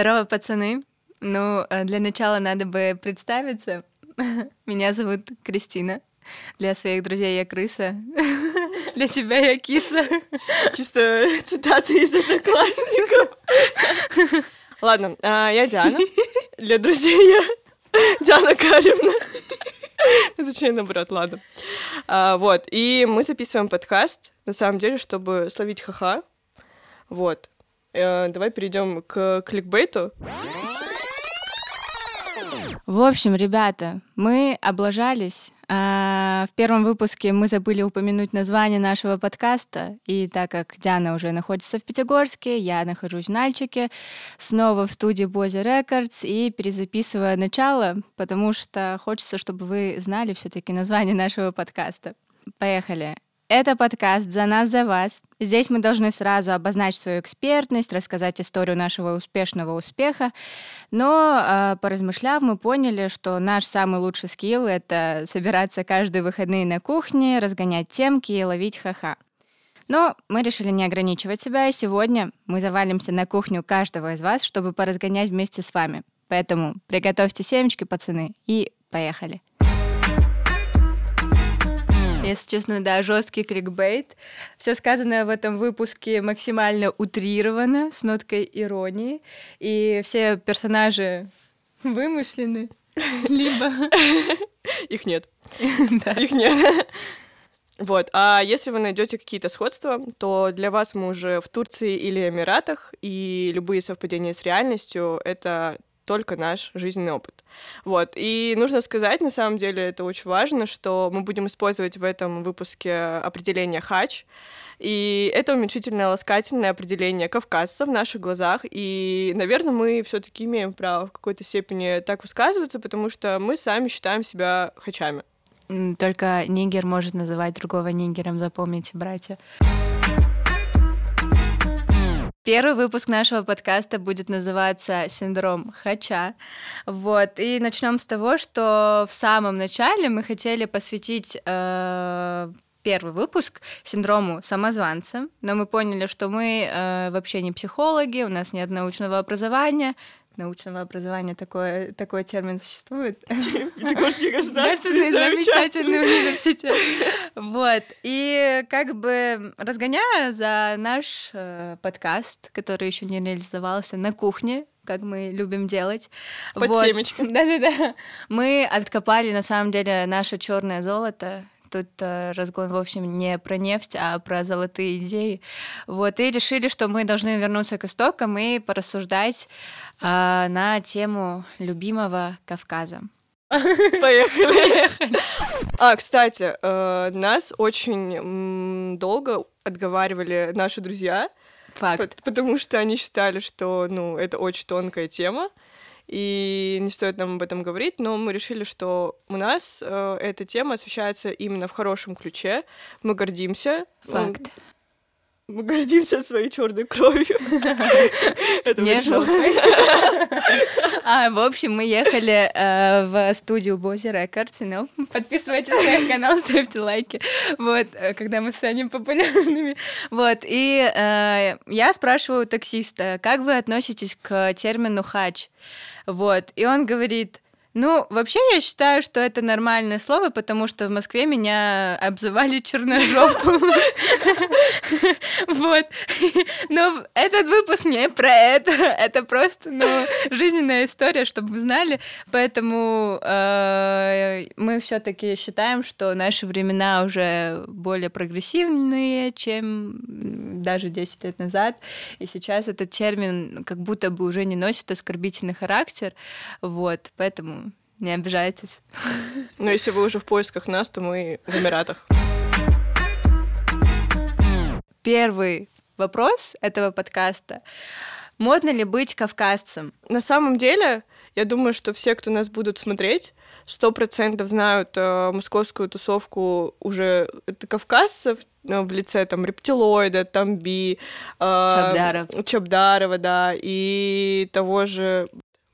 Здорово, пацаны. Ну, э, для начала надо бы представиться. Меня зовут Кристина. Для своих друзей я крыса. Для тебя я киса. Чисто цитаты из одноклассников. Ладно, а, я Диана. Для друзей я Диана Каревна. Ну, точнее, наоборот, ладно. А, вот, и мы записываем подкаст, на самом деле, чтобы словить ха-ха. Вот. А, давай перейдем к кликбейту. В общем, ребята, мы облажались. А, в первом выпуске мы забыли упомянуть название нашего подкаста, и так как Диана уже находится в Пятигорске, я нахожусь в Нальчике, снова в студии Бози Records и перезаписываю начало, потому что хочется, чтобы вы знали все-таки название нашего подкаста. Поехали. Это подкаст «За нас, за вас». Здесь мы должны сразу обозначить свою экспертность, рассказать историю нашего успешного успеха. Но, э, поразмышляв, мы поняли, что наш самый лучший скилл — это собираться каждые выходные на кухне, разгонять темки и ловить ха-ха. Но мы решили не ограничивать себя, и сегодня мы завалимся на кухню каждого из вас, чтобы поразгонять вместе с вами. Поэтому приготовьте семечки, пацаны, и поехали. Если честно, да, жесткий кликбейт. Все сказанное в этом выпуске максимально утрировано, с ноткой иронии. И все персонажи вымышлены. Либо... Их нет. Их нет. Вот. А если вы найдете какие-то сходства, то для вас мы уже в Турции или Эмиратах, и любые совпадения с реальностью — это только наш жизненный опыт. Вот. И нужно сказать, на самом деле, это очень важно, что мы будем использовать в этом выпуске определение «хач», и это уменьшительное ласкательное определение кавказца в наших глазах. И, наверное, мы все-таки имеем право в какой-то степени так высказываться, потому что мы сами считаем себя хачами. Только нигер может называть другого нигером, запомните, братья. Первый выпуск нашего подкаста будет называться «Синдром Хача». Вот. И начнем с того, что в самом начале мы хотели посвятить э, первый выпуск синдрому самозванца, но мы поняли, что мы э, вообще не психологи, у нас нет научного образования, научного образования такое, такой термин существует. Пятигорский государственный замечательный университет. Вот. И как бы разгоняя за наш э, подкаст, который еще не реализовался на кухне, как мы любим делать. Под вот. семечком. Да-да-да. Мы откопали, на самом деле, наше черное золото, Тут э, разгон, в общем, не про нефть, а про золотые идеи. Вот, и решили, что мы должны вернуться к истокам и порассуждать э, на тему любимого Кавказа. Поехали. А, кстати, э, нас очень долго отговаривали наши друзья. Факт. Потому что они считали, что, ну, это очень тонкая тема и не стоит нам об этом говорить, но мы решили, что у нас э, эта тема освещается именно в хорошем ключе. Мы гордимся. Факт. Мы гордимся своей черной кровью. Это Не А, в общем, мы ехали э, в студию Bozi Records, ну, подписывайтесь на наш канал, ставьте лайки, вот, э, когда мы станем популярными. Вот, и э, я спрашиваю таксиста, как вы относитесь к термину «хач»? Вот, и он говорит, ну, вообще я считаю, что это нормальное слово, потому что в Москве меня обзывали черножопом. Вот. Но этот выпуск не про это. Это просто, ну, жизненная история, чтобы вы знали. Поэтому э, мы все-таки считаем, что наши времена уже более прогрессивные, чем даже 10 лет назад. И сейчас этот термин как будто бы уже не носит оскорбительный характер. Вот. Поэтому не обижайтесь. Но если вы уже в поисках нас, то мы в Эмиратах. Первый вопрос этого подкаста. Модно ли быть кавказцем? На самом деле, я думаю, что все, кто нас будут смотреть, сто процентов знают э, московскую тусовку уже это кавказцев э, в лице там рептилоида, Тамби, э, Чабдаров. Чабдарова, да, и того же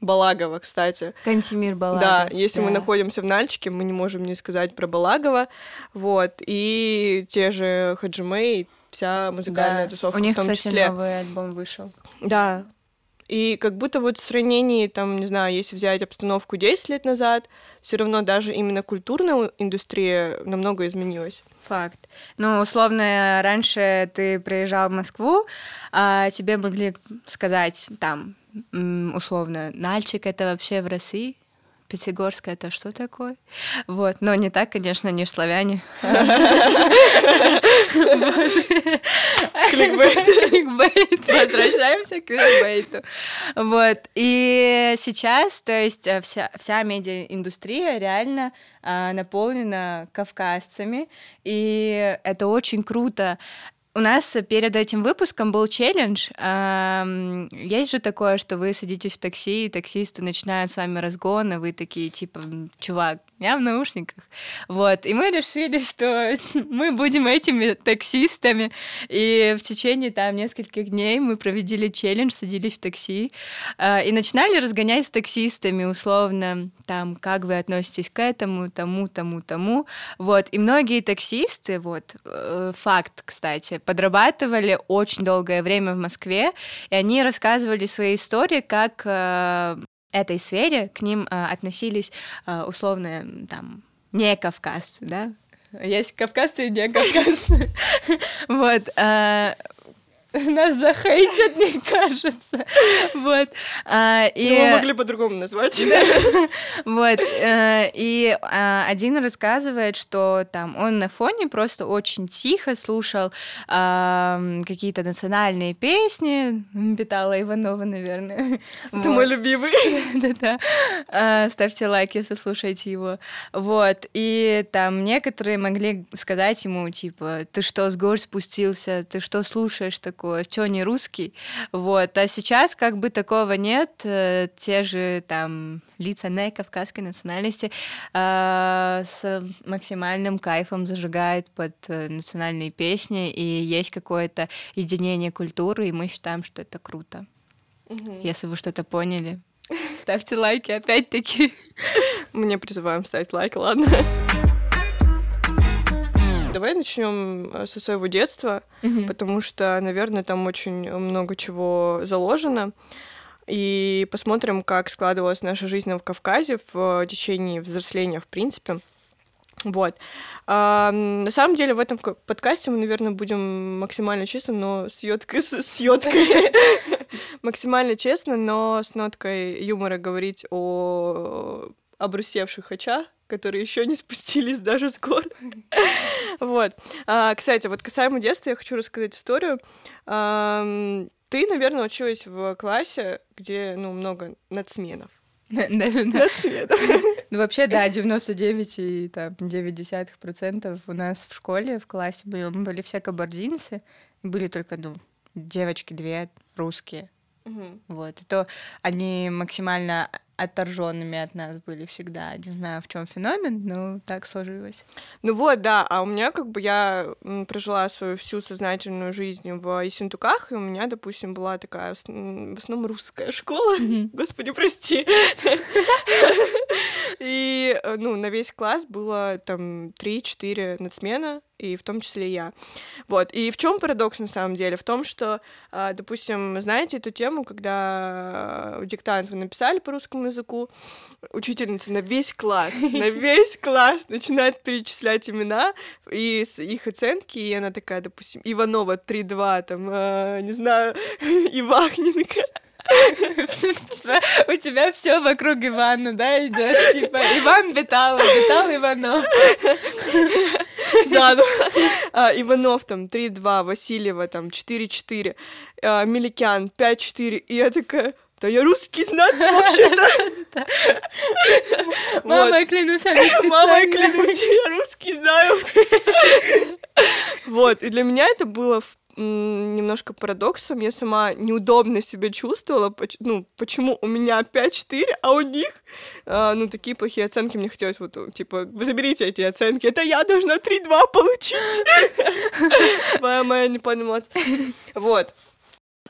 Балагова, кстати. Кантимир Балагов. Да, если да. мы находимся в Нальчике, мы не можем не сказать про Балагова. Вот. И те же Хаджимей, вся музыкальная да. тусовка У них, в том кстати, числе. новый альбом вышел. Да. И как будто вот в сравнении, там, не знаю, если взять обстановку 10 лет назад, все равно даже именно культурная индустрия намного изменилась. Факт. Ну, условно, раньше ты приезжал в Москву, а тебе могли сказать там, условно, Нальчик это вообще в России? Пятигорск это что такое? Вот, но не так, конечно, не славяне. Кликбейт. Кликбейт. Возвращаемся к кликбейту. Вот. И сейчас, то есть э, вся, вся медиаиндустрия реально а, наполнена кавказцами, и это очень круто. У нас перед этим выпуском был челлендж. Есть же такое, что вы садитесь в такси, и таксисты начинают с вами разгон, и вы такие, типа, чувак, я в наушниках. Вот. И мы решили, что мы будем этими таксистами. И в течение там нескольких дней мы проведели челлендж, садились в такси э, и начинали разгонять с таксистами, условно, там, как вы относитесь к этому, тому, тому, тому. Вот. И многие таксисты, вот, э, факт, кстати, подрабатывали очень долгое время в Москве, и они рассказывали свои истории, как э, этой сфере к ним э, относились э, условно там не кавказцы, да, есть кавказцы и не кавказцы, вот, э, нас захейтят, мне кажется. Вот. А, и... Ну, мы могли по-другому назвать. Вот. Э, и а, один рассказывает, что там он на фоне просто очень тихо слушал какие-то национальные песни. Питала Иванова, наверное. Это мой любимый. Да-да. А, ставьте лайк, если слушаете его. Вот. И там некоторые могли сказать ему, типа, ты что, с гор спустился? Ты что слушаешь такое? Такое, что не русский, вот, а сейчас как бы такого нет, э, те же там лица не кавказской национальности э, с максимальным кайфом зажигают под э, национальные песни, и есть какое-то единение культуры, и мы считаем, что это круто. Угу. Если вы что-то поняли, ставьте лайки, опять-таки. Мне призываем ставить лайк, ладно давай начнем э, со своего детства, mm-hmm. потому что, наверное, там очень много чего заложено. И посмотрим, как складывалась наша жизнь в Кавказе в течение взросления, в принципе. Вот. А, на самом деле в этом подкасте мы, наверное, будем максимально честно, но с йодкой, с йодкой, максимально честно, но с ноткой юмора говорить о обрусевших очах, которые еще не спустились даже с гор. Вот. А, кстати, вот касаемо детства, я хочу рассказать историю. Ты, наверное, училась в классе, где, ну, много надсменов. Надсменов. Ну, вообще, да, 99 и там 9 десятых процентов у нас в школе, в классе были, были все кабардинцы, были только, ну, девочки две русские. Вот, и то они максимально отторженными от нас были всегда. Не знаю, в чем феномен, но так сложилось. Ну вот, да, а у меня как бы я прожила свою всю сознательную жизнь в Ессентуках, и у меня, допустим, была такая в основном русская школа. Господи, прости. И, э, ну, на весь класс было там 3-4 надсмена, и в том числе я. Вот. И в чем парадокс на самом деле? В том, что, а, допустим, знаете эту тему, когда диктант вы написали по русскому языку, учительница на весь класс, на весь класс начинает перечислять имена и их оценки, и она такая, допустим, Иванова 3-2, там, а, не знаю, Ивахненко у тебя все вокруг Ивана, да, идет. Типа Иван Бетал, Бетал Иванов. Заново. А, Иванов там 3-2, Васильева там 4-4, а, Меликян 5-4. И я такая, да я русский знать вообще-то. Мама, я клянусь, Мама, я клянусь, я русский знаю. Вот, и для меня это было немножко парадоксом. Я сама неудобно себя чувствовала. Ну, почему у меня 5-4, а у них, э, ну, такие плохие оценки. Мне хотелось вот, типа, вы заберите эти оценки. Это я должна 3-2 получить. Моя не понимать. Вот.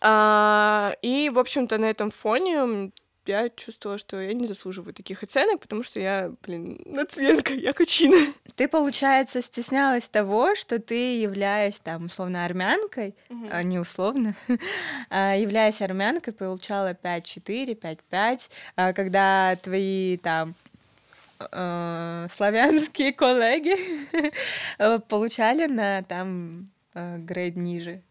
А, и, в общем-то, на этом фоне я чувствовала, что я не заслуживаю таких оценок, потому что я, блин, нацвенка, я качина. Ты, получается, стеснялась того, что ты, являясь там условно армянкой, угу. а, не условно, а, являясь армянкой, получала 5-4, 5-5, а, когда твои там э, славянские коллеги получали на там э, грейд ниже.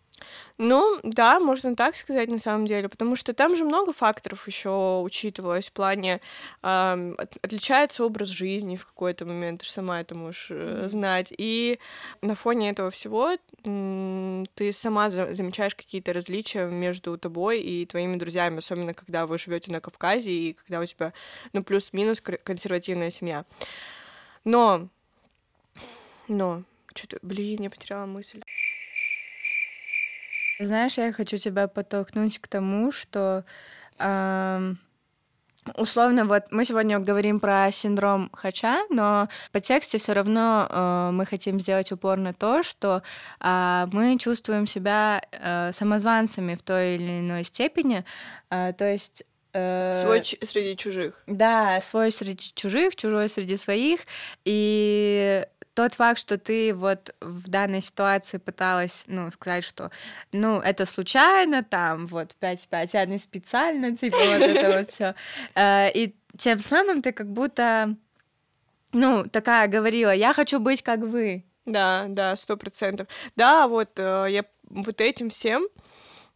Ну, да, можно так сказать на самом деле, потому что там же много факторов еще учитывалось в плане э, отличается образ жизни в какой-то момент, ты же сама это можешь mm-hmm. знать, и на фоне этого всего ты сама за- замечаешь какие-то различия между тобой и твоими друзьями, особенно когда вы живете на Кавказе и когда у тебя, ну, плюс-минус консервативная семья. Но, но, что-то, блин, я потеряла мысль. Знаешь, я хочу тебя подтолкнуть к тому, что э, условно, вот мы сегодня говорим про синдром Хача, но по тексте все равно э, мы хотим сделать упор на то, что э, мы чувствуем себя э, самозванцами в той или иной степени, э, то есть э, Свой среди чужих. Да, свой среди чужих, чужой среди своих. И тот факт, что ты вот в данной ситуации пыталась, ну, сказать, что, ну, это случайно, там, вот, 5-5, а не специально, типа, вот это вот все. Э, и тем самым ты как будто, ну, такая говорила, я хочу быть как вы. Да, да, сто процентов. Да, вот э, я вот этим всем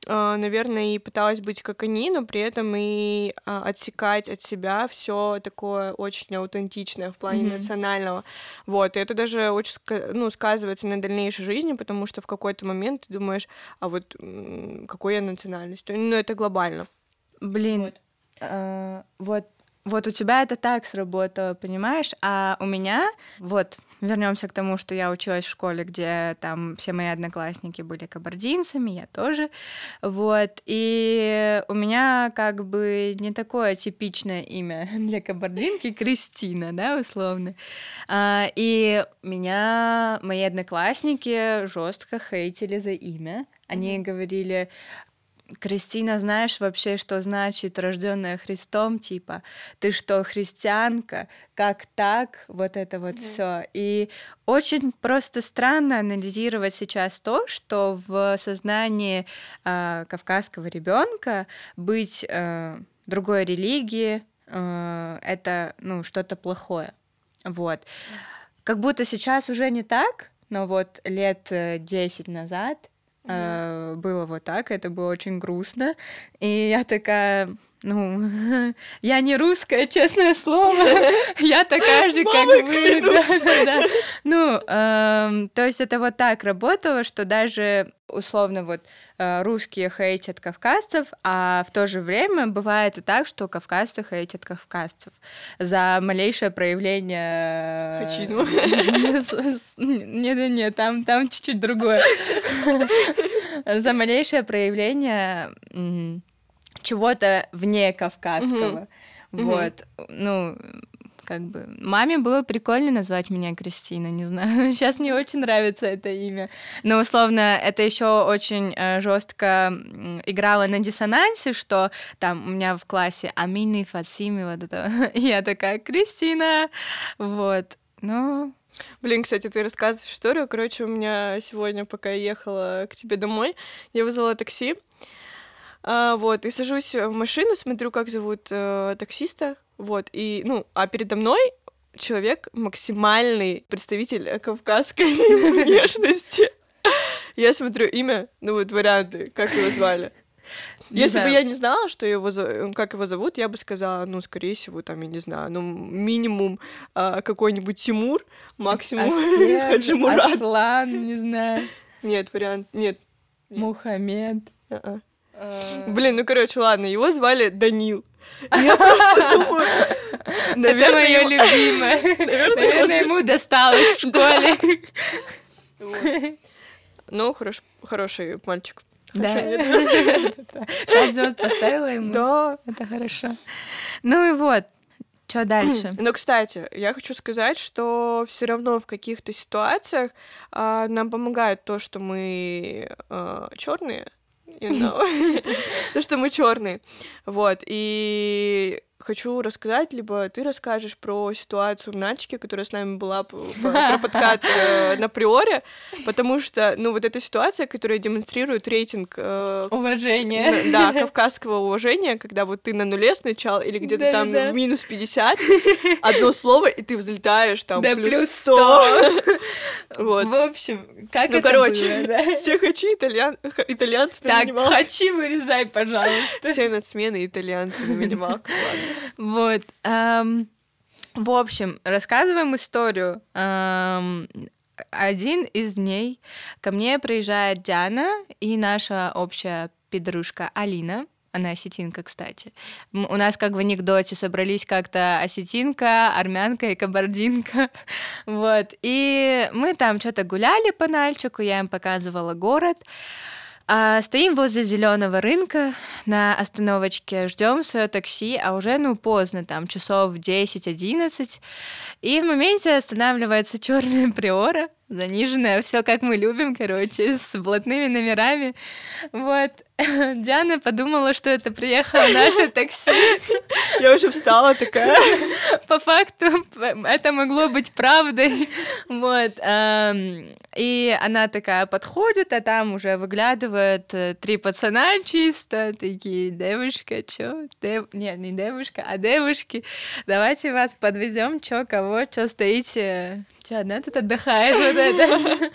наверное, и пыталась быть как они, но при этом и а, отсекать от себя все такое очень аутентичное в плане mm-hmm. национального. Вот, и это даже очень ну, сказывается на дальнейшей жизни, потому что в какой-то момент ты думаешь, а вот какой я национальность? Ну, это глобально. Блин, вот. Э, вот вот у тебя это так сработало, понимаешь? А у меня, вот, вернемся к тому, что я училась в школе, где там все мои одноклассники были кабардинцами, я тоже, вот, и у меня как бы не такое типичное имя для кабардинки, Кристина, да, условно, а, и меня мои одноклассники жестко хейтили за имя, они mm-hmm. говорили, Кристина, знаешь вообще, что значит рожденная Христом, типа, ты что, христианка? Как так? Вот это вот mm-hmm. все. И очень просто странно анализировать сейчас то, что в сознании э, кавказского ребенка быть э, другой религии э, это ну что-то плохое. Вот. Как будто сейчас уже не так, но вот лет 10 назад Mm-hmm. было вот так, это было очень грустно. И я такая, ну, я не русская, честное слово, я такая же, как вы. Да, да. Ну, эм, то есть это вот так работало, что даже условно вот э, русские хейтят кавказцев, а в то же время бывает и так, что кавказцы хейтят кавказцев за малейшее проявление... Хачизма. Нет-нет, там, там чуть-чуть другое. За малейшее проявление чего-то вне кавказского. Вот, ну, как бы маме было прикольно назвать меня Кристина, не знаю. Сейчас мне очень нравится это имя. Но условно это еще очень э, жестко играло на диссонансе, что там у меня в классе Амины Фасими, вот это. Я такая Кристина, вот. Ну, Блин, кстати, ты рассказываешь историю. Короче, у меня сегодня, пока я ехала к тебе домой, я вызвала такси. А, вот, и сажусь в машину, смотрю, как зовут э, таксиста. Вот, и, ну, а передо мной человек максимальный представитель кавказской внешности. Я смотрю имя, ну вот варианты, как его звали. Не Если знаю. бы я не знала, что его, как его зовут, я бы сказала, ну, скорее всего, там, я не знаю, ну, минимум а, какой-нибудь Тимур, максимум Хаджимурат. Аслан, не знаю. Нет, вариант, нет. Мухаммед. А-а. Блин, ну, короче, ладно, его звали Данил. Я просто думаю... Это мое любимое. Наверное, ему досталось в школе. Ну, хорош, хороший мальчик. Да. Пять звезд поставила ему. Да. Это хорошо. Ну и вот, что дальше? Ну, кстати, я хочу сказать, что все равно в каких-то ситуациях а, нам помогает то, что мы а, черные, you know. То, что мы черные. Вот. И хочу рассказать, либо ты расскажешь про ситуацию в Нальчике, которая с нами была про подкат э, на приоре, потому что, ну, вот эта ситуация, которая демонстрирует рейтинг... Э, уважения. Да, кавказского уважения, когда вот ты на нуле сначала или где-то да, там да. в минус 50, одно слово, и ты взлетаешь там да, плюс 100. вот. В общем, как ну, это короче, было, да? все итальян... итальянцы на Так, хачи вырезай, пожалуйста. Все нацмены итальянцы на минималках, ладно. Вот. В общем, рассказываем историю. Один из дней ко мне приезжает Диана и наша общая подружка Алина. Она осетинка, кстати. У нас как в анекдоте собрались как-то осетинка, армянка и кабардинка. вот. И мы там что-то гуляли по Нальчику, я им показывала город. А, стоим возле зеленого рынка на остановочке, ждем свое такси, а уже ну поздно, там часов 10-11. И в моменте останавливается черная приора, заниженная, все как мы любим, короче, с блатными номерами. Вот. Диана подумала, что это приехало наше такси. Я уже встала такая. По факту это могло быть правдой. Вот. И она такая подходит, а там уже выглядывают э, три пацана чисто, такие, девушка, чё? Дев... Нет, не девушка, а девушки. Давайте вас подвезем, чё, кого, чё стоите? Чё, одна тут отдыхаешь? Вот это.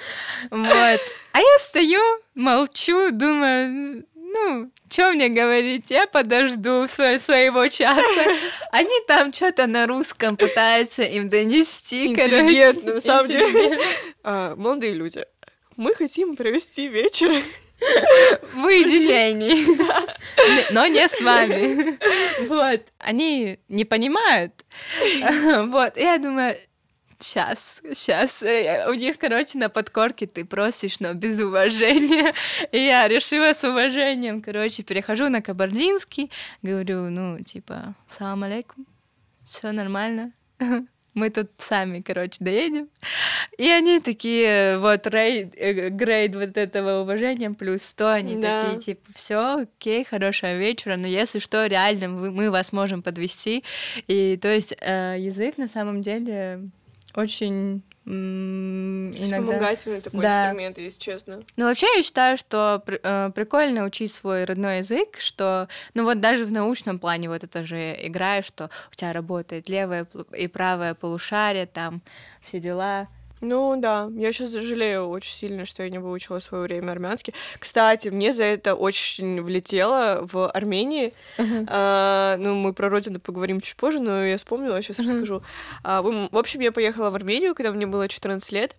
Вот. А я стою, молчу, думаю, ну, что мне говорить, я подожду свой, своего часа. Они там что-то на русском пытаются им донести. Интеллигентно, на самом деле. А, молодые люди, мы хотим провести вечер в уединении, но не с вами. Вот, они не понимают. Вот, я думаю, Сейчас, сейчас. Э, у них, короче, на подкорке ты просишь, но без уважения. И я решила с уважением, короче, перехожу на кабардинский, говорю, ну, типа, салам алейкум, все нормально. Мы тут сами, короче, доедем. И они такие, вот, рейд, э, грейд вот этого уважения плюс 100, они да. такие, типа, все, окей, хорошего вечера, но если что, реально мы вас можем подвести. И то есть э, язык на самом деле очень иногда... Такой да. инструмент, если честно. Ну, вообще, я считаю, что э, прикольно учить свой родной язык, что, ну, вот даже в научном плане вот это же игра, что у тебя работает левое и правое полушарие, там, все дела. Ну да, я сейчас жалею очень сильно, что я не выучила в свое время армянский. Кстати, мне за это очень влетело в Армении. Uh-huh. А, ну, мы про родину поговорим чуть позже, но я вспомнила, сейчас uh-huh. расскажу. А, в, в общем, я поехала в Армению, когда мне было 14 лет.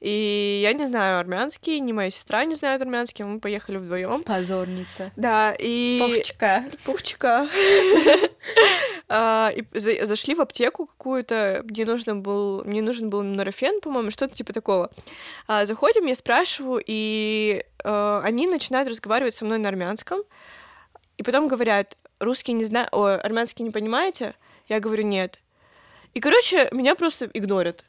И я не знаю армянский, ни моя сестра не знает армянский, мы поехали вдвоем. Позорница. Да, и... Пухчика. Пухчика. А, и зашли в аптеку какую-то, мне нужен был, мне нужен был норофен, по-моему, что-то типа такого. А, заходим, я спрашиваю, и а, они начинают разговаривать со мной на армянском, и потом говорят, русский не знаю, армянский не понимаете? Я говорю, нет. И, короче, меня просто игнорят.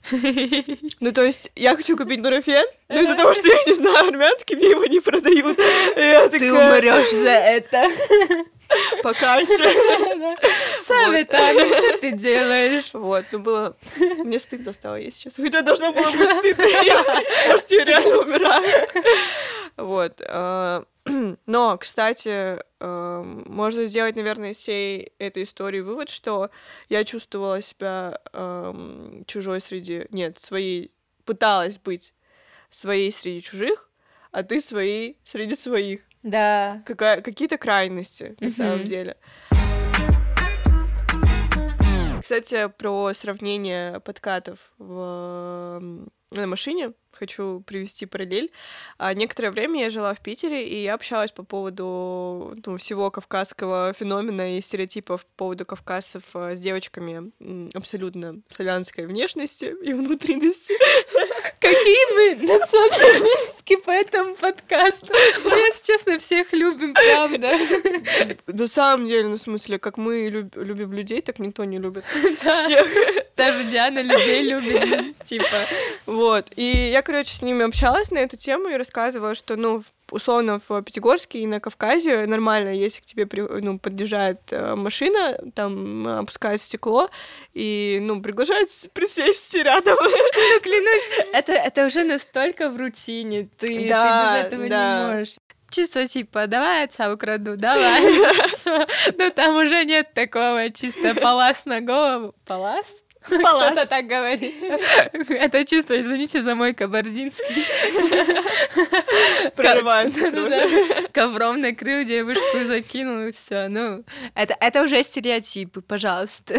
Ну, то есть, я хочу купить нурофен, но из-за того, что я не знаю армянский, мне его не продают. Ты умрешь за это. Покайся. Сами так, что ты делаешь? Вот, ну было... Мне стыдно стало, если честно. Хотя должно было быть стыдно. Может, я реально умираю. Вот. Но, кстати, эм, можно сделать, наверное, из всей этой истории вывод, что я чувствовала себя эм, чужой среди... Нет, своей... Пыталась быть своей среди чужих, а ты своей среди своих. Да. Какая... Какие-то крайности, на самом деле. Кстати, про сравнение подкатов в... на машине хочу привести параллель. А некоторое время я жила в Питере, и я общалась по поводу ну, всего кавказского феномена и стереотипов по поводу кавказцев э, с девочками абсолютно славянской внешности и внутренности. Какие мы националистки по этому подкасту. Мы, если честно, всех любим, правда. На самом деле, ну, в смысле, как мы любим людей, так никто не любит всех. Даже Диана людей любит, типа. Вот. И я, короче, с ними общалась на эту тему и рассказывала, что, ну, условно, в Пятигорске и на Кавказе нормально, если к тебе ну, подъезжает э, машина, там опускает стекло и, ну, приглашает присесть рядом. Ну, клянусь, это, это уже настолько в рутине, ты, да, ты без этого да. не можешь чисто типа, давай отца украду, давай. Ну там уже нет такого чисто палас на голову. Палас? Кто-то так говорит. Это чисто, извините за мой кабардинский. Прорывает. Ковром накрыл, девушку закинул, и все. Ну, это, это уже стереотипы, пожалуйста.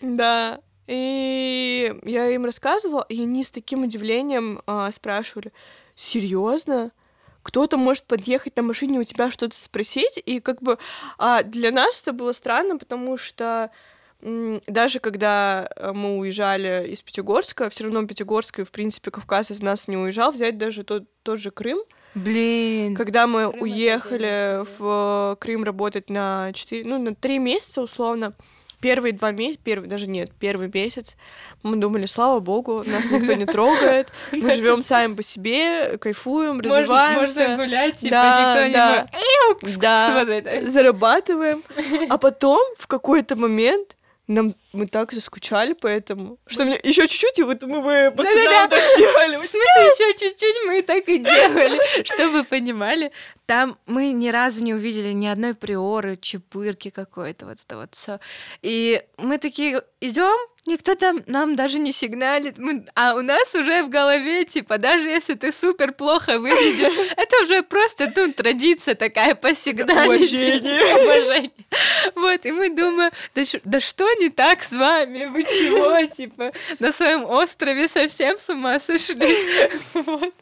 Да. И я им рассказывала, и они с таким удивлением а, спрашивали, серьезно? кто-то может подъехать на машине у тебя что-то спросить, и как бы а для нас это было странно, потому что даже когда э, мы уезжали из Пятигорска, все равно Пятигорск и, в принципе, Кавказ из нас не уезжал, взять даже тот, тот же Крым. Блин. Когда мы Крым уехали в Крым работать на 4, ну, на 3 месяца условно, первые два месяца, первый, даже нет, первый месяц, мы думали, слава богу, нас никто не трогает, мы живем сами по себе, кайфуем, развиваемся. Можно гулять, типа, да, никто да, не... Да, зарабатываем. А потом в какой-то момент нам мы так заскучали по этому, что мне еще чуть-чуть, и вот мы бы пацанам так делали. В смысле еще чуть-чуть мы так и делали, чтобы вы понимали. Там мы ни разу не увидели ни одной приоры, чепырки какой-то, вот это вот все. И мы такие идем, никто там нам даже не сигналит, мы, а у нас уже в голове, типа, даже если ты супер плохо выглядишь, это уже просто, ну, традиция такая посигналить. Уважение. Уважение. Вот, и мы думаем, да, да что не так с вами, вы чего, типа, на своем острове совсем с ума сошли. Вот.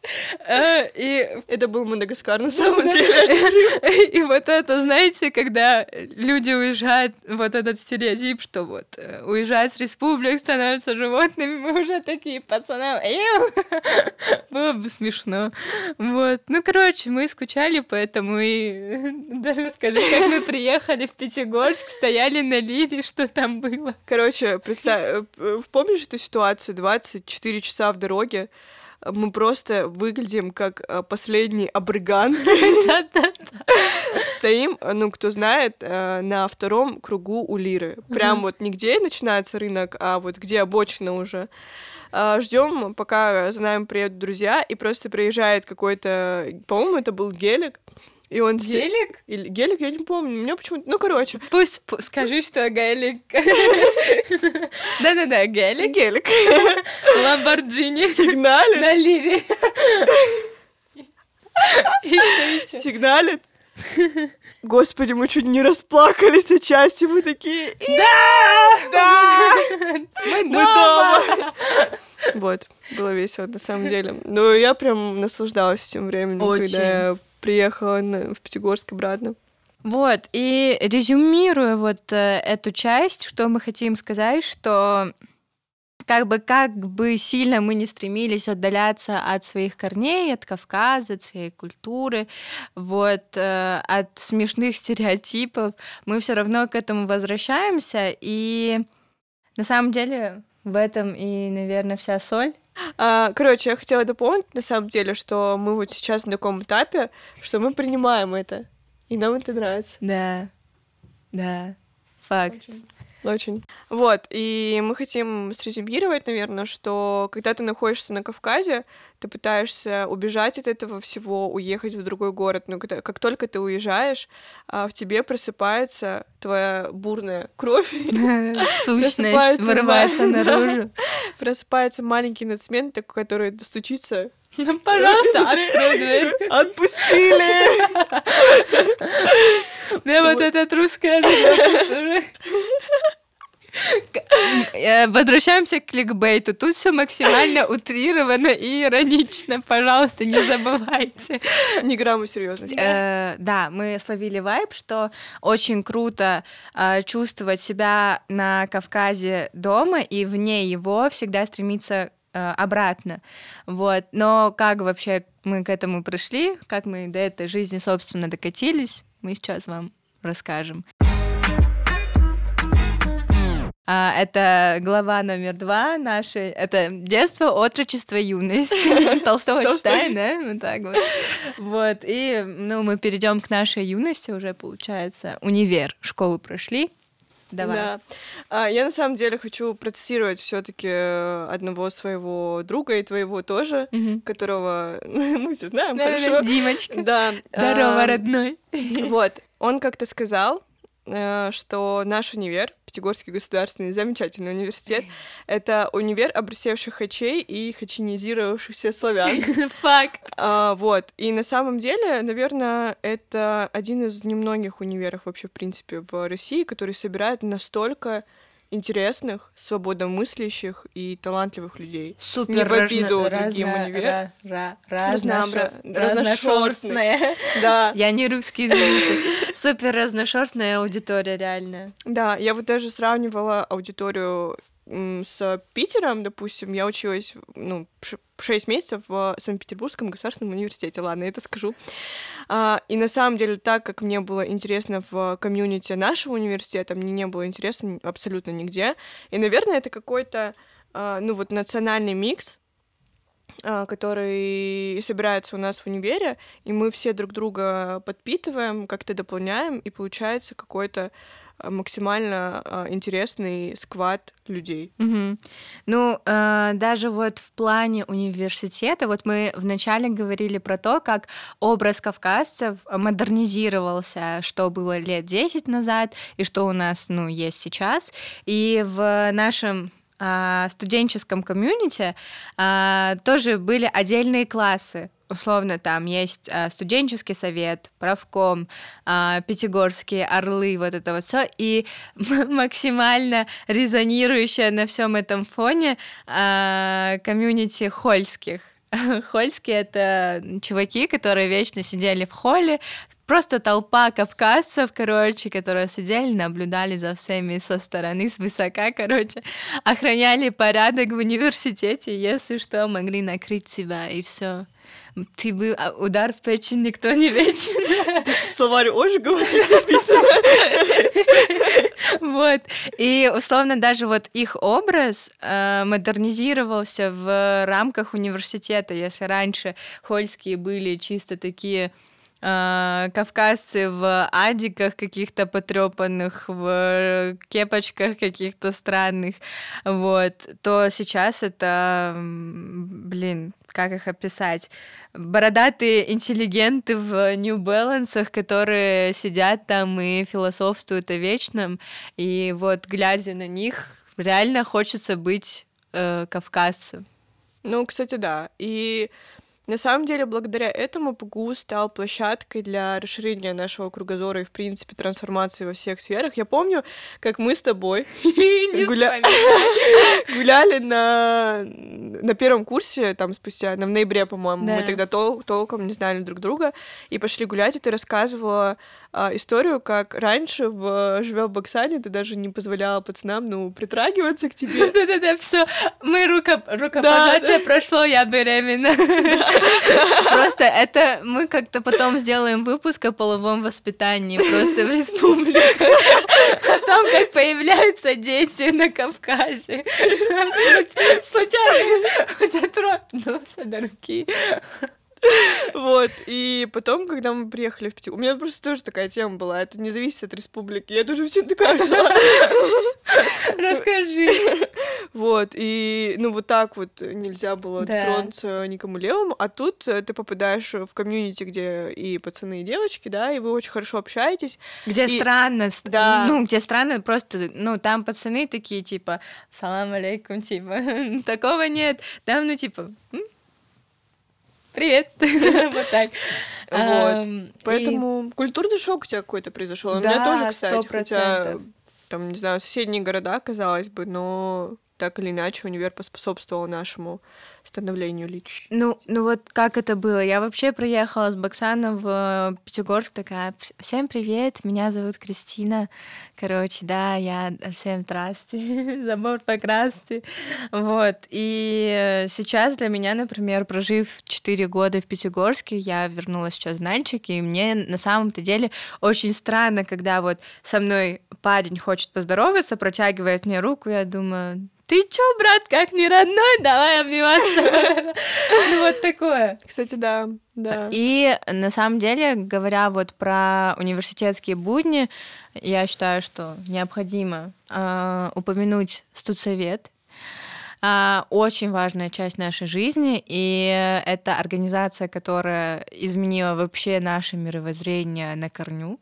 А, и... Это был Мадагаскар, на самом деле. И вот это, знаете, когда люди уезжают, вот этот стереотип, что вот э, уезжают с республики, республик становятся животными, мы уже такие пацаны. Было бы смешно. Вот. Ну, короче, мы скучали, поэтому и даже скажи, как мы приехали в Пятигорск, стояли на лире, что там было. Короче, представь, э, помнишь эту ситуацию? 24 часа в дороге, мы просто выглядим как э, последний абриган. Стоим, ну, кто знает, э, на втором кругу у Лиры. Прям вот нигде начинается рынок, а вот где обочина уже. Ждем, пока за нами приедут друзья, и просто приезжает какой-то, по-моему, это был гелик, и он гелик? Или гелик, я не помню. У меня почему-то. Ну, короче. Пусть скажи, что гелик. Да-да-да, гелик. Гелик. Ламборджини. Сигналит. На ливе. Сигналит. Господи, мы чуть не расплакались о часе, мы такие... Да! Да! Мы дома! Вот, было весело на самом деле. Но я прям наслаждалась тем временем, когда я приехала на, в Пятигорск обратно. Вот, и резюмируя вот э, эту часть, что мы хотим сказать, что как бы, как бы сильно мы не стремились отдаляться от своих корней, от Кавказа, от своей культуры, вот, э, от смешных стереотипов, мы все равно к этому возвращаемся, и на самом деле в этом и, наверное, вся соль. А, короче, я хотела дополнить, на самом деле, что мы вот сейчас на таком этапе, что мы принимаем это, и нам это нравится. Да, да, факт. Очень. Очень. Вот, и мы хотим срезюмировать, наверное, что когда ты находишься на Кавказе, ты пытаешься убежать от этого всего, уехать в другой город, но когда, как только ты уезжаешь, а, в тебе просыпается твоя бурная кровь. Сущность вырывается наружу. Просыпается маленький нацмен, который достучится ну, пожалуйста, открой дверь. Отпустили! Да, вот этот русская Э, возвращаемся к кликбейту. Тут все максимально утрировано и иронично. Пожалуйста, не забывайте. Ни грамма серьезности. Э, да, мы словили вайб, что очень круто э, чувствовать себя на Кавказе дома и вне его всегда стремиться обратно. Вот. Но как вообще мы к этому пришли, как мы до этой жизни, собственно, докатились, мы сейчас вам расскажем. А, это глава номер два нашей. Это детство, отрочество, юность. Толстого читаем, да? Вот так вот. Вот. И, ну, мы перейдем к нашей юности уже, получается. Универ, школу прошли. Давай. Да. А, я на самом деле хочу процессировать все-таки одного своего друга и твоего тоже, угу. которого мы все знаем да, хорошо. Димочка. Да. Здорово, а, родной. Вот. Он как-то сказал, Э, что наш универ, Пятигорский государственный замечательный университет, это универ обрусевших хачей и хачинизировавшихся славян. Факт. А, вот. И на самом деле, наверное, это один из немногих универов вообще, в принципе, в России, который собирает настолько интересных, свободомыслящих и талантливых людей. Супер Не в обиду разно, другим разно, универ. Ra, ra, разношер... разношерстная. Да. Я не русский, извините. Супер разношерстная аудитория, реально. Да, я вот даже сравнивала аудиторию с Питером, допустим, я училась, ну, 6 месяцев в Санкт-Петербургском государственном университете, ладно, это скажу. А, и на самом деле, так как мне было интересно в комьюнити нашего университета, мне не было интересно абсолютно нигде. И, наверное, это какой-то, а, ну, вот национальный микс, а, который собирается у нас в универе, и мы все друг друга подпитываем, как-то дополняем, и получается какой-то максимально э, интересный сквад людей. Угу. Ну, э, даже вот в плане университета, вот мы вначале говорили про то, как образ кавказцев модернизировался, что было лет 10 назад и что у нас, ну, есть сейчас. И в нашем а, студенческом комьюнити тоже были отдельные классы условно там есть а, студенческий совет, правком, а, пятигорские орлы, вот это вот все, и максимально резонирующая на всем этом фоне а, комьюнити хольских. Хольские — это чуваки, которые вечно сидели в холле, просто толпа кавказцев, короче, которые сидели, наблюдали за всеми со стороны, с высока, короче, охраняли порядок в университете, если что, могли накрыть себя, и все ты был а удар в печень, никто не вечен. В словарь Ожегова. Вот. И условно даже вот их образ э, модернизировался в рамках университета. Если раньше хольские были чисто такие кавказцы в адиках каких-то потрепанных, в кепочках каких-то странных, вот, то сейчас это, блин, как их описать, бородатые интеллигенты в New Balance, которые сидят там и философствуют о вечном, и вот глядя на них, реально хочется быть э, кавказцем. Ну, кстати, да. И на самом деле, благодаря этому ПГУ стал площадкой для расширения нашего кругозора и, в принципе, трансформации во всех сферах. Я помню, как мы с тобой гуляли на на первом курсе, там спустя, в ноябре, по-моему, мы тогда толком не знали друг друга, и пошли гулять, и ты рассказывала а, историю, как раньше в живя в Баксане ты даже не позволяла пацанам, ну, притрагиваться к тебе. Да-да-да, все. Мы рука, рукопожатие прошло, я беременна. Просто это мы как-то потом сделаем выпуск о половом воспитании просто в республике. О том, как появляются дети на Кавказе. Случайно дотронулся до руки. Вот, и потом, когда мы приехали в Петербург, у меня просто тоже такая тема была, это не зависит от республики, я тоже все такая жила. Расскажи. Вот, и, ну, вот так вот нельзя было да. тронуться никому левому, а тут ты попадаешь в комьюнити, где и пацаны, и девочки, да, и вы очень хорошо общаетесь. Где и... странно, да. ну, где странно просто, ну, там пацаны такие, типа, салам алейкум, типа, такого нет, там, ну, типа, привет, вот так. Вот. Поэтому культурный шок у тебя какой-то произошел. У меня тоже, кстати, хотя там, не знаю, соседние города, казалось бы, но так или иначе универ поспособствовал нашему становлению личности. Ну, ну вот как это было? Я вообще приехала с Баксана в Пятигорск, такая, всем привет, меня зовут Кристина. Короче, да, я всем здрасте, забор покрасьте. Вот. И сейчас для меня, например, прожив 4 года в Пятигорске, я вернулась сейчас в Нальчик, и мне на самом-то деле очень странно, когда вот со мной парень хочет поздороваться, протягивает мне руку, я думаю, ты чё, брат, как не родной, давай обниматься. Ну вот такое. Кстати, да, да. И на самом деле, говоря вот про университетские будни, я считаю, что необходимо э, упомянуть студсовет, а, очень важная часть нашей жизни, и это организация, которая изменила вообще наше мировоззрение на корню.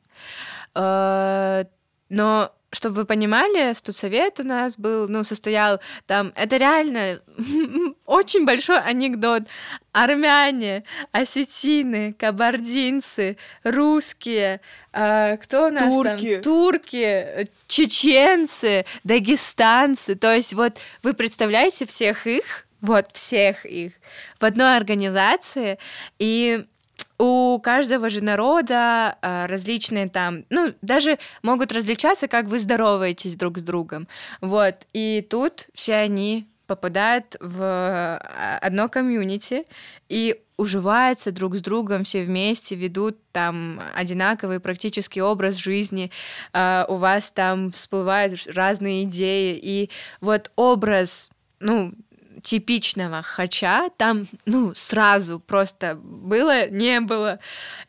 А, но чтобы вы понимали, студсовет у нас был, ну, состоял там, это реально очень большой анекдот. Армяне, осетины, кабардинцы, русские, э, кто у нас турки. там? Турки, чеченцы, дагестанцы. То есть вот вы представляете всех их, вот всех их в одной организации, и у каждого же народа э, различные там, ну, даже могут различаться, как вы здороваетесь друг с другом. Вот. И тут все они попадают в а, одно комьюнити и уживаются друг с другом все вместе, ведут там одинаковый практический образ жизни, э, у вас там всплывают разные идеи, и вот образ, ну, типичного хача там, ну, сразу просто было, не было.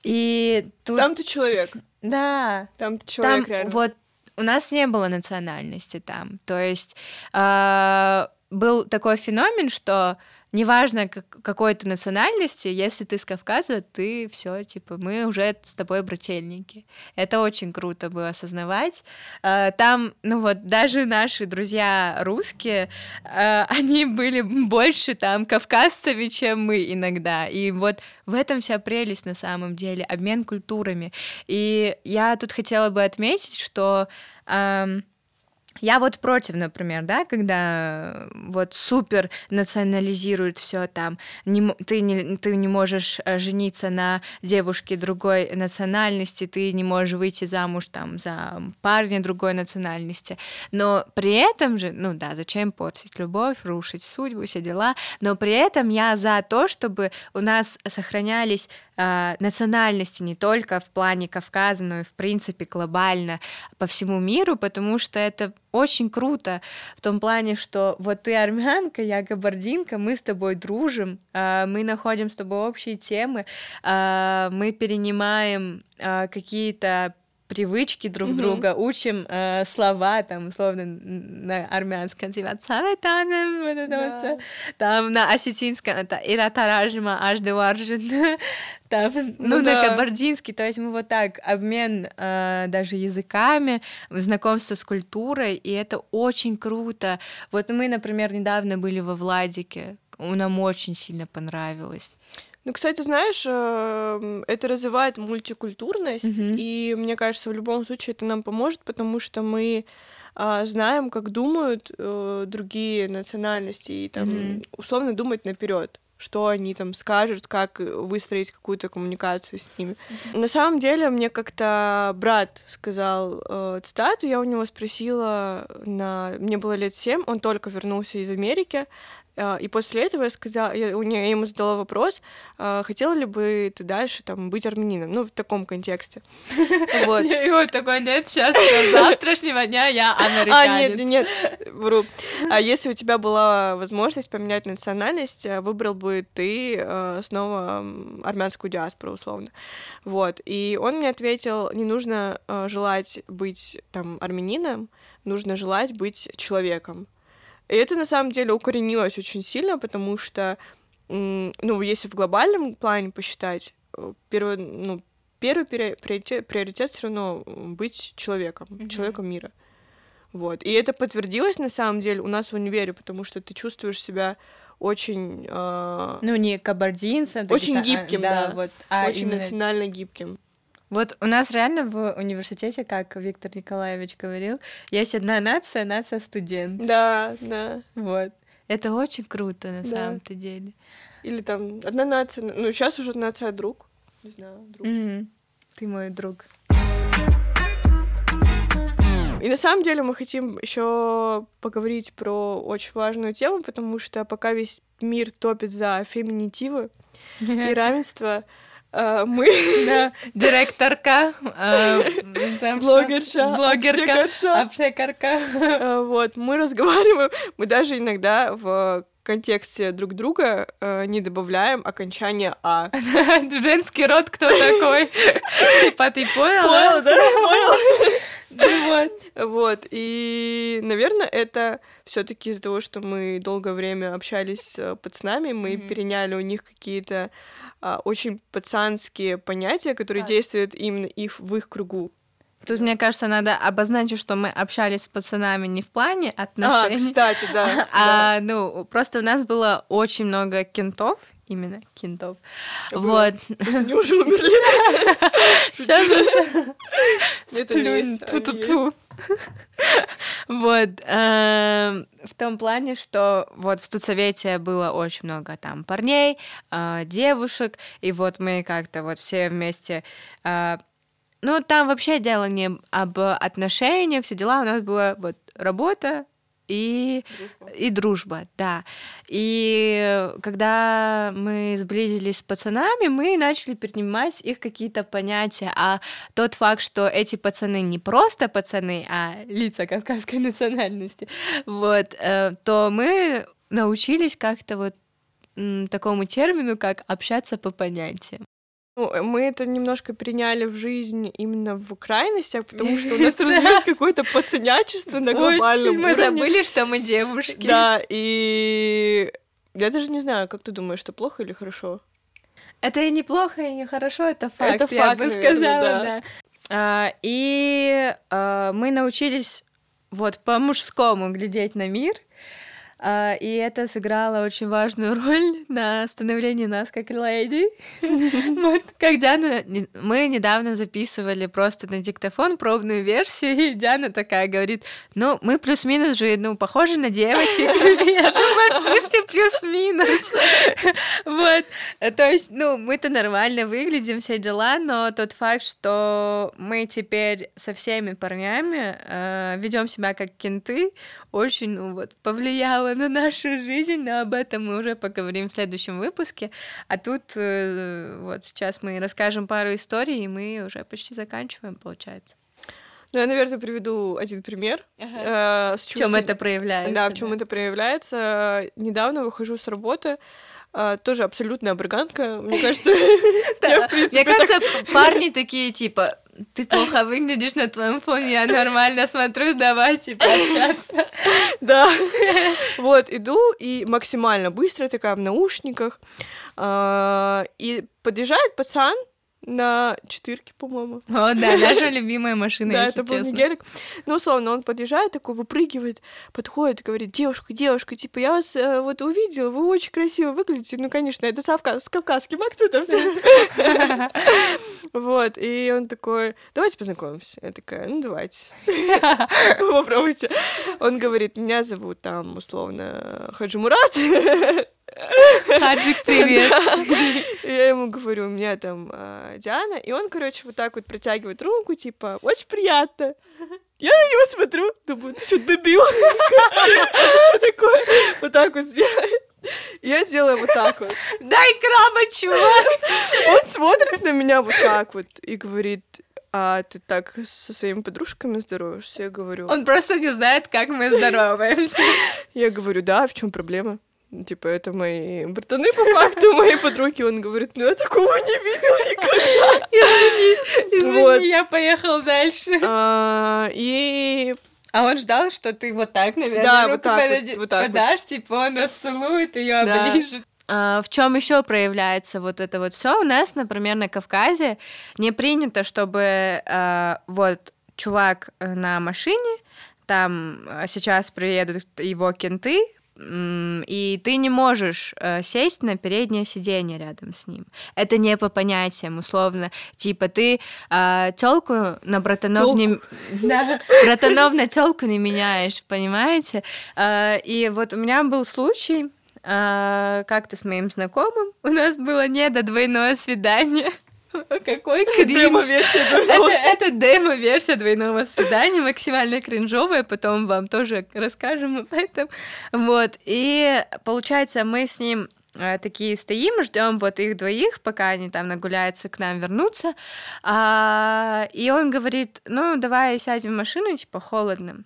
И тут... Там ты человек. Да. Там ты человек, там реально. Вот у нас не было национальности там. То есть э, был такой феномен, что неважно как, какой ты национальности, если ты с Кавказа, ты все, типа, мы уже с тобой брательники. Это очень круто было осознавать. А, там, ну вот, даже наши друзья русские, а, они были больше там кавказцами, чем мы иногда. И вот в этом вся прелесть на самом деле, обмен культурами. И я тут хотела бы отметить, что я вот против, например, да, когда вот супер национализируют все там, не, ты, не, ты не можешь э, жениться на девушке другой национальности, ты не можешь выйти замуж там за парня другой национальности, но при этом же, ну да, зачем портить любовь, рушить судьбу, все дела, но при этом я за то, чтобы у нас сохранялись э, национальности не только в плане Кавказа, но и в принципе глобально по всему миру, потому что это очень круто в том плане, что вот ты армянка, я кабардинка, мы с тобой дружим, э, мы находим с тобой общие темы, э, мы перенимаем какие-то привычки друг mm-hmm. друга, учим э, слова, там, условно, на армянском, типа, цаветанем, вот это да. вот, там, на осетинском, это иратаражма, аждеваржин, там, ну, ну да. на кабардинский, то есть мы вот так, обмен э, даже языками, знакомство с культурой, и это очень круто. Вот мы, например, недавно были во Владике, нам очень сильно понравилось. Ну, кстати, знаешь, эм, это развивает мультикультурность, mm-hmm. и мне кажется, в любом случае это нам поможет, потому что мы а, знаем, как думают э, другие национальности, и там mm-hmm. условно думать наперед что они там скажут, как выстроить какую-то коммуникацию с ними. Mm-hmm. На самом деле, мне как-то брат сказал э, цитату, я у него спросила, на... мне было лет семь, он только вернулся из Америки, и после этого я сказала, я, я ему задала вопрос, а, хотела ли бы ты дальше там быть армянином, ну, в таком контексте. Вот. И вот такой, нет, сейчас, с завтрашнего дня я американец. А, нет, нет, вру. А если у тебя была возможность поменять национальность, э, выбрал бы ты э, снова армянскую диаспору, условно. Вот. И он мне ответил, не нужно э, желать быть там армянином, нужно желать быть человеком. И это на самом деле укоренилось очень сильно, потому что, ну, если в глобальном плане посчитать, э, первый, ну, первый приоритет, приоритет все равно быть человеком, mm-hmm. человеком мира. Вот. И это подтвердилось на самом деле у нас в универе, потому что ты чувствуешь себя очень... Э... Ну, не кабардинцем. Очень гибким, да. да. Вот, а очень именно... национально гибким. Вот у нас реально в университете, как Виктор Николаевич говорил, есть одна нация, нация студент. Да, да. Вот. Это очень круто на Да. самом-то деле. Или там одна нация, ну сейчас уже нация друг. Не знаю, друг. Мгм. Ты мой друг. И на самом деле мы хотим еще поговорить про очень важную тему, потому что пока весь мир топит за феминитивы и равенство, мы Да, директорка, э, блогерша, блогерка, аптекарка. Э, Вот, мы разговариваем, мы даже иногда в контексте друг друга э, не добавляем окончание «а». Женский род кто такой? Типа, ты понял? Понял, да? Понял? Вот. Вот, и, наверное, это все таки из-за того, что мы долгое время общались с пацанами, мы переняли у них какие-то а, очень пацанские понятия, которые Да. действуют именно их в их кругу. Тут, мне кажется, надо обозначить, что мы общались с пацанами не в плане А, отношений, кстати, да. да. а, ну, просто у нас было очень много кентов, именно кентов. Было. Вот. Они уже умерли. Сейчас Это Сплюнь, ту-ту-ту. Вот. эм, В том плане, что вот в студсовете было очень много там парней, э, девушек, и вот мы как-то вот все вместе... э, Ну, там вообще дело не об отношениях, все дела. У нас была вот работа и и дружба, да. И когда мы сблизились с пацанами, мы начали перенимать их какие-то понятия. А тот факт, что эти пацаны не просто пацаны, а лица кавказской национальности, вот, э, то мы научились как-то вот такому термину, как общаться по понятиям. Ну, э, мы это немножко приняли в жизнь именно в крайностях, потому что у нас развилось какое-то пацанячество на глобальном Очень мы уровне. забыли, что мы девушки. Да, и я даже не знаю, как ты думаешь, это плохо или хорошо? Это и неплохо, и нехорошо, это факт, Это я факт, бы наверное, сказала, да. да. А, и а, мы научились вот по-мужскому глядеть на мир, и это сыграло очень важную роль на становлении нас как леди. Как Диана, мы недавно записывали просто на диктофон пробную версию, и Диана такая говорит, ну, мы плюс-минус же, ну, похожи на девочек. Я думаю, в смысле плюс-минус? Вот, то есть, ну, мы-то нормально выглядим, все дела, но тот факт, что мы теперь со всеми парнями ведем себя как кенты, очень, ну, вот, повлияло на нашу жизнь, но об этом мы уже поговорим в следующем выпуске. А тут э, вот сейчас мы расскажем пару историй, и мы уже почти заканчиваем, получается. Ну, я, наверное, приведу один пример. Э, с В чего чем это проявляется? Да, в чем это проявляется. Недавно выхожу с работы, э, тоже абсолютная бриганка. Мне кажется, в Мне кажется, парни такие, типа, ты плохо выглядишь на твоем фоне, я нормально смотрю, давай, типа, общаться. Да. Вот, иду и максимально быстро такая в наушниках. а, И подъезжает пацан на четырке, по-моему. О, да, наша любимая машина, Да, это был не гелик. Ну, условно, он подъезжает, такой выпрыгивает, подходит, говорит, девушка, девушка, типа, я вас э, вот увидел, вы очень красиво выглядите. Ну, конечно, это с, авка- с кавказским акцентом. Вот, и он такой, давайте познакомимся. Я такая, ну, давайте. Попробуйте. Он говорит, меня зовут там, условно, Хаджи Мурат. Хаджик, привет. Я ему говорю, у меня там а, Диана, и он, короче, вот так вот протягивает руку, типа, очень приятно. Я на него смотрю, думаю, ты что, дебил? Что такое? Вот так вот сделай. Я делаю вот так вот. Дай краба, чувак. Он смотрит на меня вот так вот и говорит, а ты так со своими подружками здороваешься? Я говорю, Он просто не знает, как мы здороваемся. я говорю, да, в чем проблема? Типа, это мои братаны, по факту, мои подруги. Он говорит, ну я такого не видел никогда. Извини, извини, Вот. я поехал дальше. А, И А он ждал, что ты вот так, наверное, Да, руку вот так вот, вот так вот. подашь, типа он расцелует ее, Да. оближет. А, в чем еще проявляется вот это вот все? У нас, например, на Кавказе не принято, чтобы а, вот чувак э, на машине, там а, сейчас приедут его кенты, и ты не можешь э, сесть на переднее сиденье рядом с ним. Это не по понятиям, условно. Типа ты э, телку на братанов не... Да, братанов на телку не меняешь, понимаете? Э, и вот у меня был случай, э, как-то с моим знакомым, у нас было не до двойное свидание. Какой кринж. Это, демо-версия двойного свидания, максимально кринжовая, потом вам тоже расскажем об этом. Вот, и получается, мы с ним э, такие стоим, ждем вот их двоих, пока они там нагуляются, к нам вернутся. А, и он говорит, ну, давай сядем в машину, типа, холодно.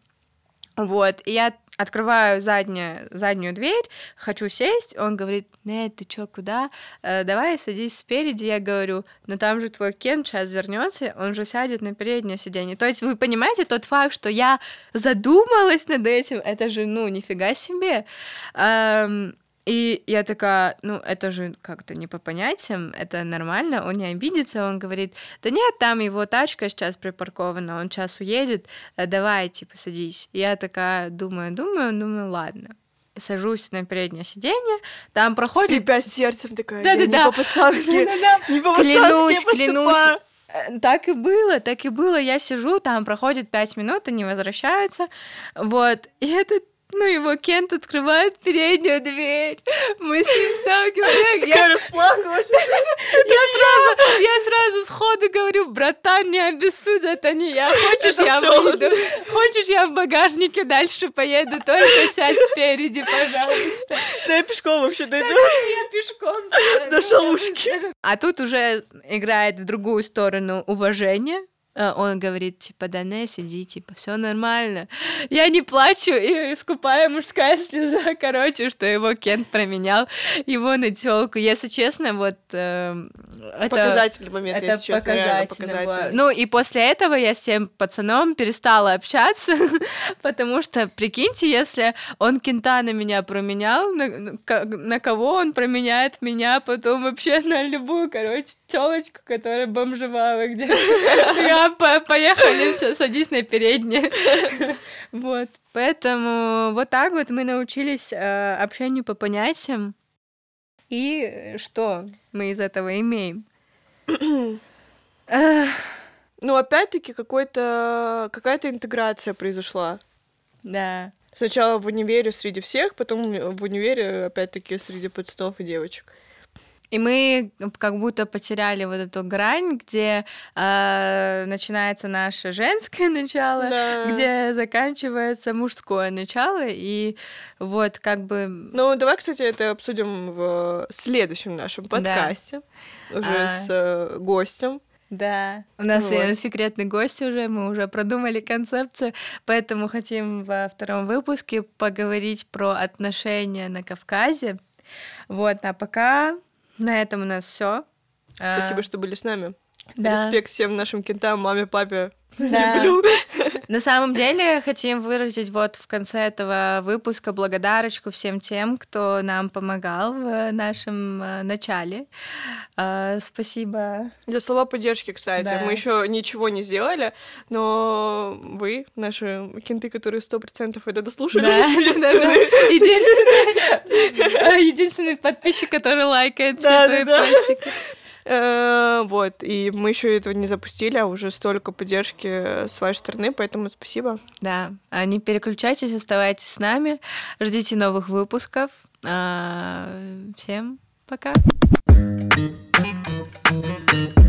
Вот, и я открываю заднюю, заднюю дверь, хочу сесть, он говорит, нет, ты чё, куда? Э, давай садись спереди, я говорю, но там же твой Кен сейчас вернется, он же сядет на переднее сиденье. То есть вы понимаете, тот факт, что я задумалась над этим, это же, ну, нифига себе. Эм, и я такая, ну, это же как-то не по понятиям, это нормально, он не обидится, он говорит, да нет, там его тачка сейчас припаркована, он сейчас уедет, э, давай, типа, садись. И я такая думаю, думаю, думаю, ладно. Сажусь на переднее сиденье, там проходит... Скрипя сердцем такая, да, да, да. не по-пацански, не по-пацански Клянусь, клянусь, э, так и было, так и было. Я сижу, там проходит пять минут, они возвращаются, вот, и этот ну, его Кент открывает переднюю дверь. Мы с ним сталкиваемся. Я расплакалась. Я сразу, я сразу сходу говорю, братан, не обессудь, это не я. Хочешь, я выйду? Хочешь, я в багажнике дальше поеду? Только сядь спереди, пожалуйста. Да я пешком вообще дойду. я пешком. До шалушки. А тут уже играет в другую сторону уважение он говорит, типа, да не, сиди, типа, все нормально. Я не плачу, и скупая мужская слеза, короче, что его Кент променял его на телку. Если честно, вот... Э, это, показательный момент, это если честно, реально показательный. Ну, и после этого я с тем пацаном перестала общаться, потому что, прикиньте, если он Кента на меня променял, на, на кого он променяет меня потом вообще на любую, короче, телочку, которая бомжевала где-то по поехали, все, садись на переднее. Вот. Поэтому вот так вот мы научились э, общению по понятиям. И что мы из этого имеем? Ну, опять-таки, какой-то какая-то интеграция произошла. Да. Сначала в универе среди всех, потом в универе, опять-таки, среди пацанов и девочек. И мы как будто потеряли вот эту грань, где э, начинается наше женское начало, да. где заканчивается мужское начало, и вот как бы... Ну, давай, кстати, это обсудим в следующем нашем подкасте, да. уже а... с э, гостем. Да, у нас вот. секретный гость уже, мы уже продумали концепцию, поэтому хотим во втором выпуске поговорить про отношения на Кавказе. Вот, а пока на этом у нас все. Спасибо, а... что были с нами. Да. Респект всем нашим кентам, маме, папе. Да. Люблю. На самом деле хотим выразить вот в конце этого выпуска благодарочку всем тем, кто нам помогал в нашем э, начале. А, спасибо. За слова поддержки, кстати. Да. Мы еще ничего не сделали, но вы, наши кенты, которые сто процентов это дослушали. Да, да, да. Единственный, единственный подписчик, который лайкает все твои постики. Э, вот, и мы еще этого не запустили, а уже столько поддержки с вашей стороны, поэтому спасибо. Да, а не переключайтесь, оставайтесь с нами, ждите новых выпусков. А, всем пока. thank you